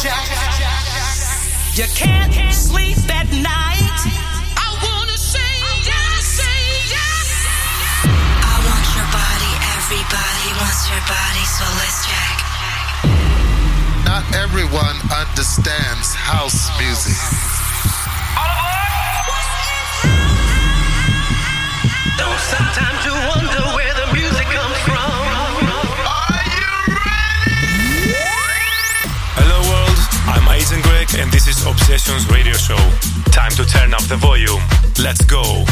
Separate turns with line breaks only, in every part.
You can't sleep at night. I wanna say yes, say yes.
I want your body, everybody wants your body, so let's check.
Not everyone understands house music.
Don't sometimes you wonder
and this is Obsessions Radio Show. Time to turn up the volume. Let's go.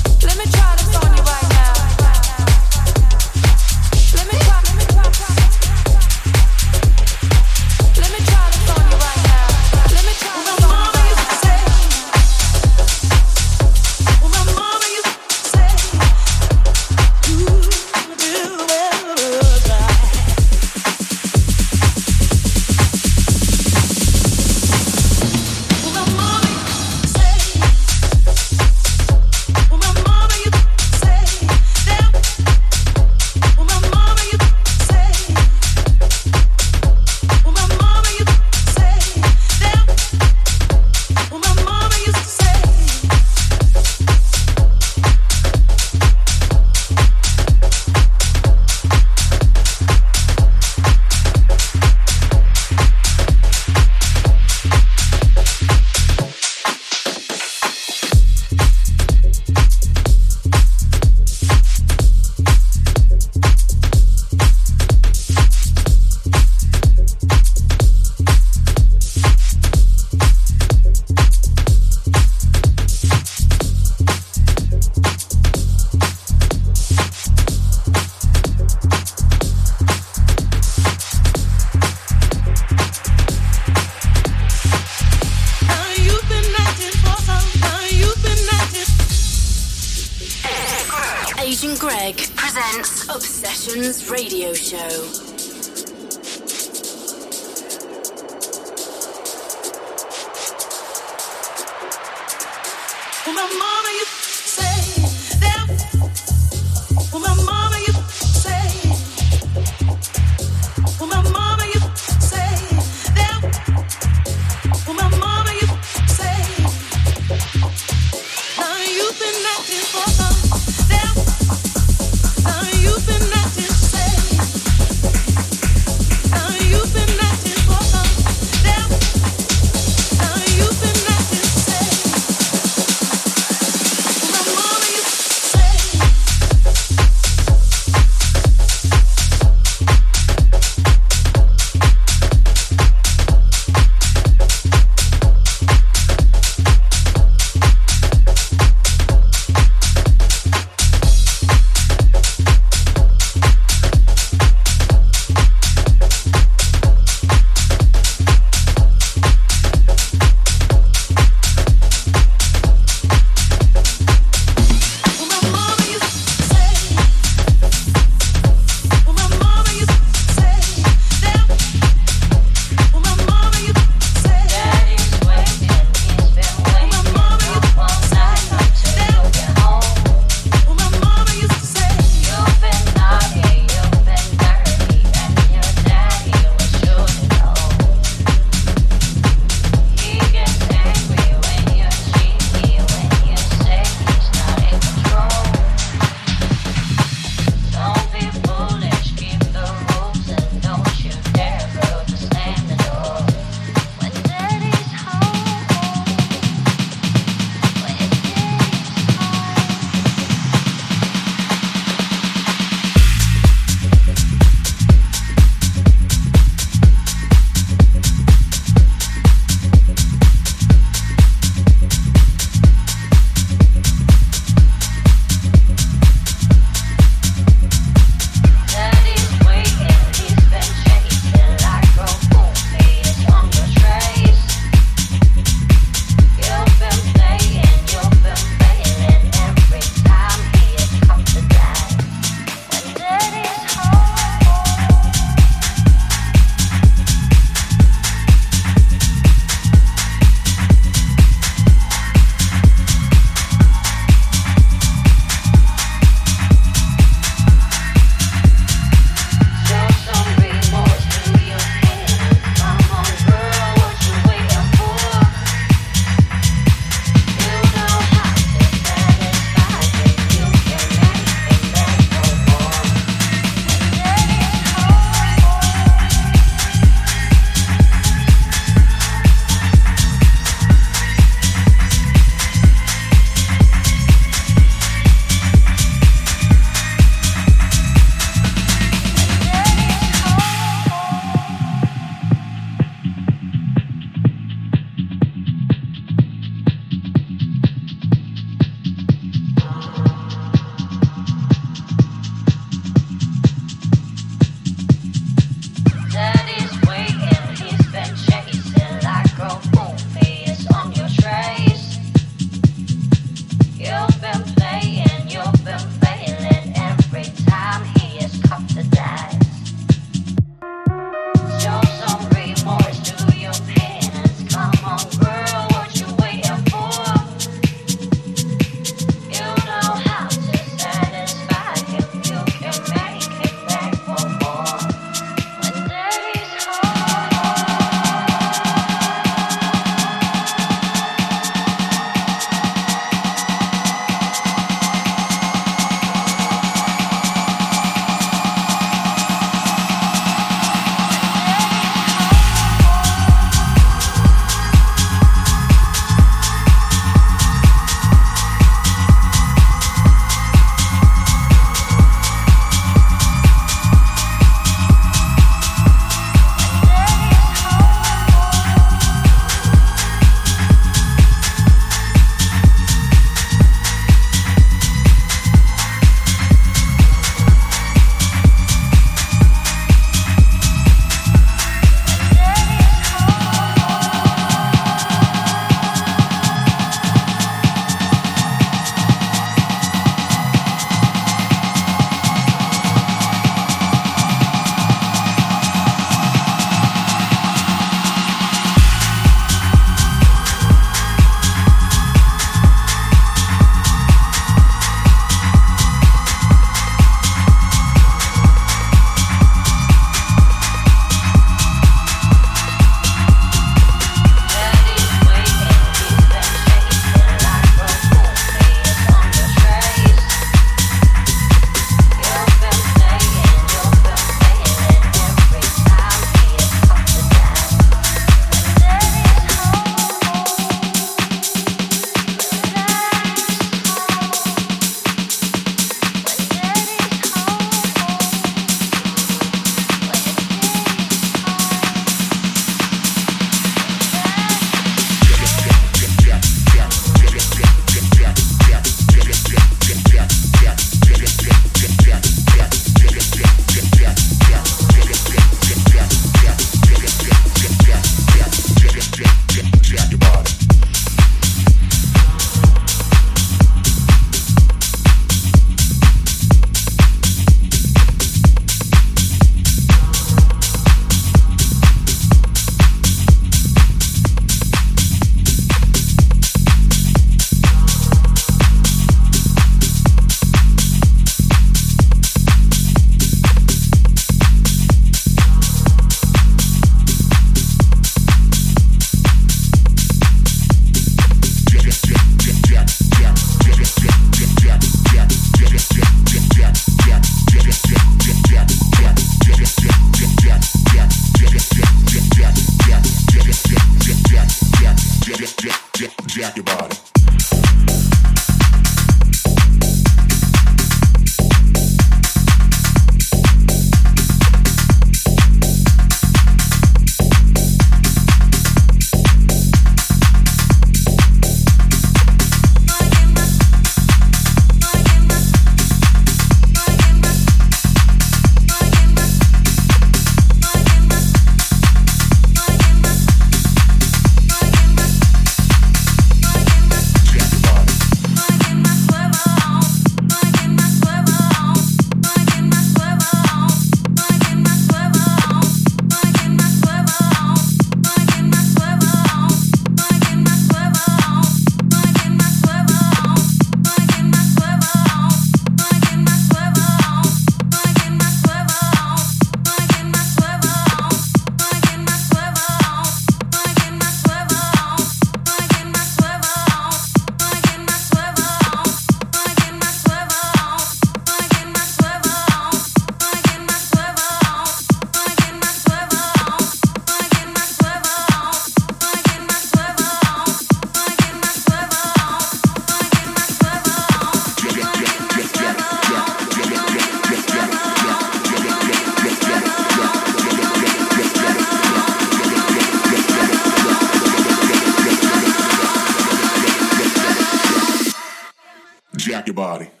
jack your body.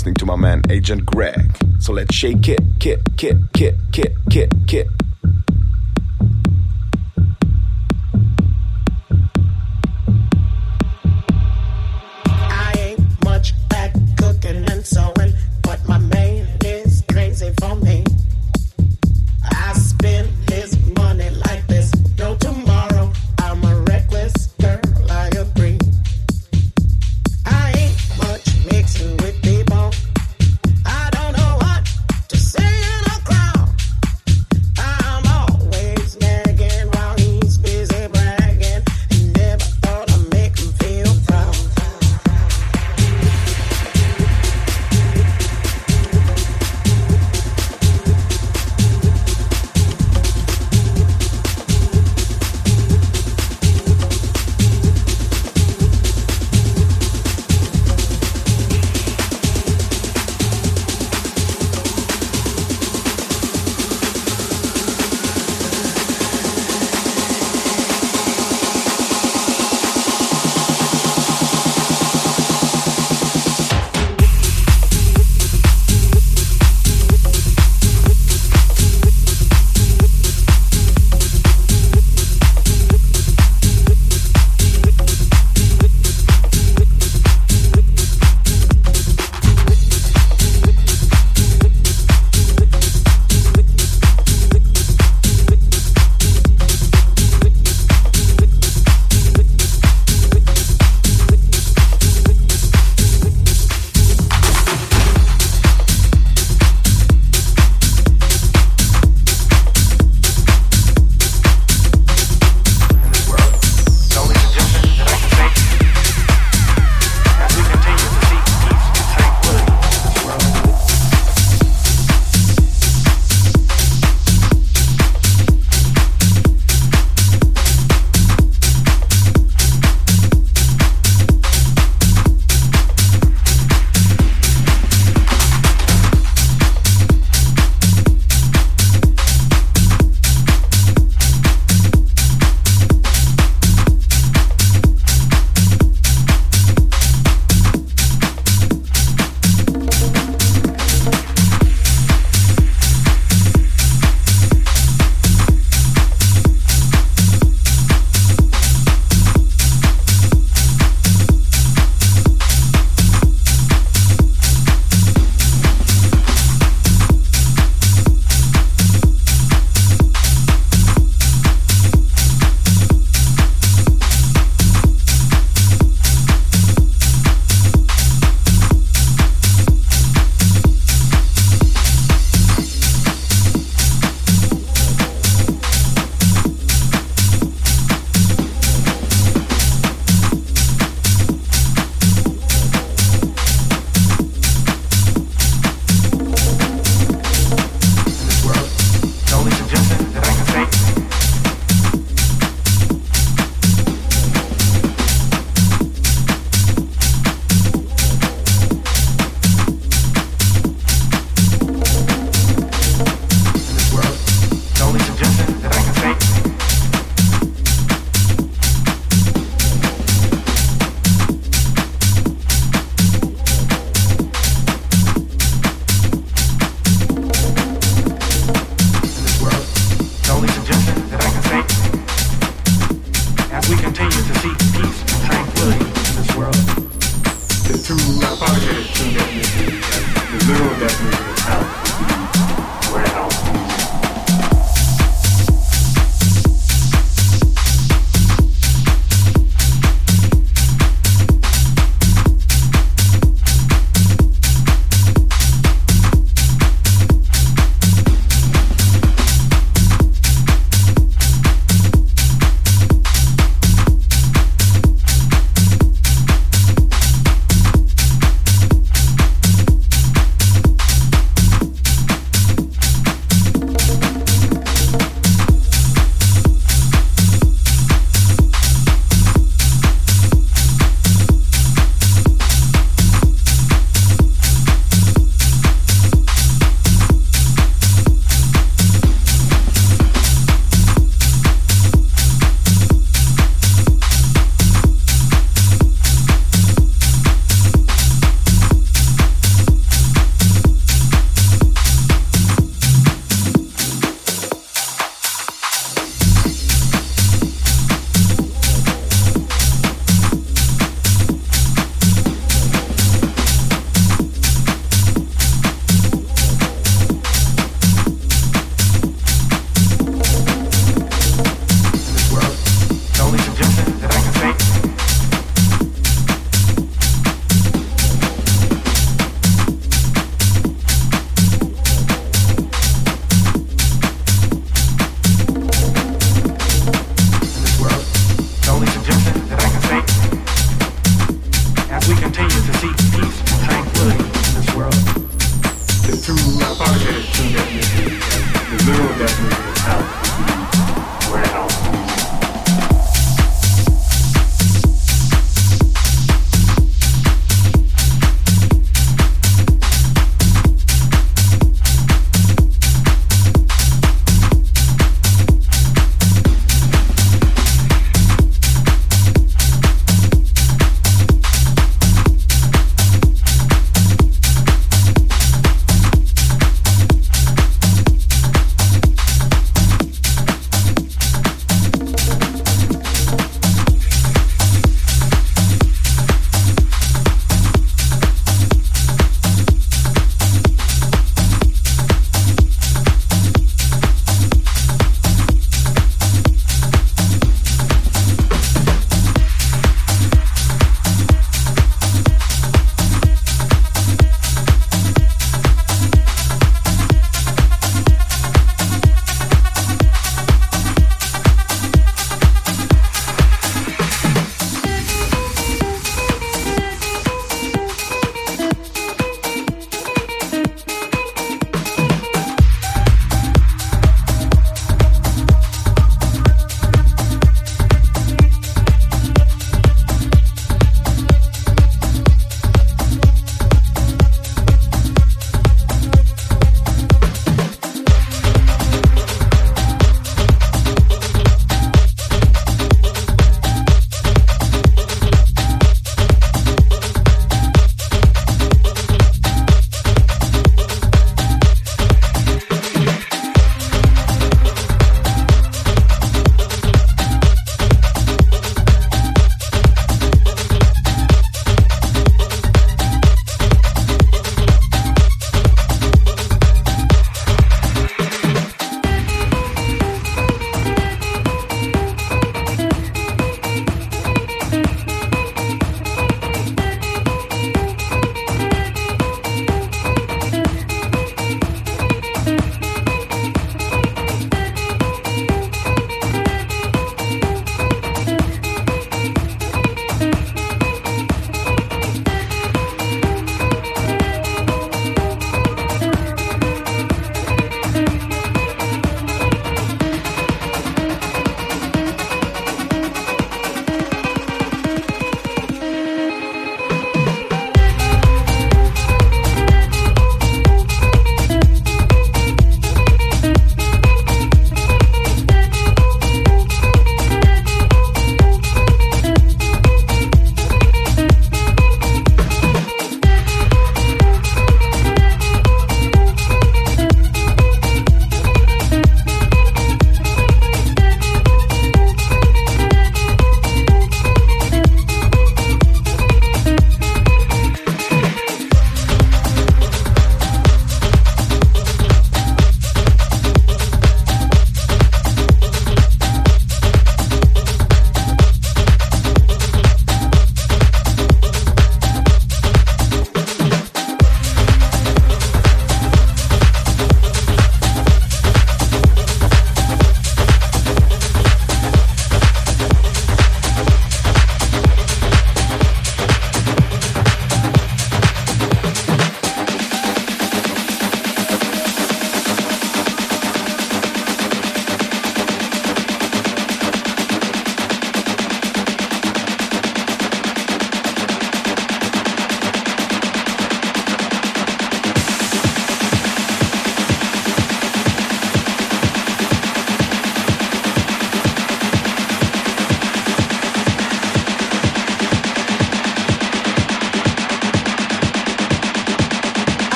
Listening to my man Agent Greg. So let's shake it,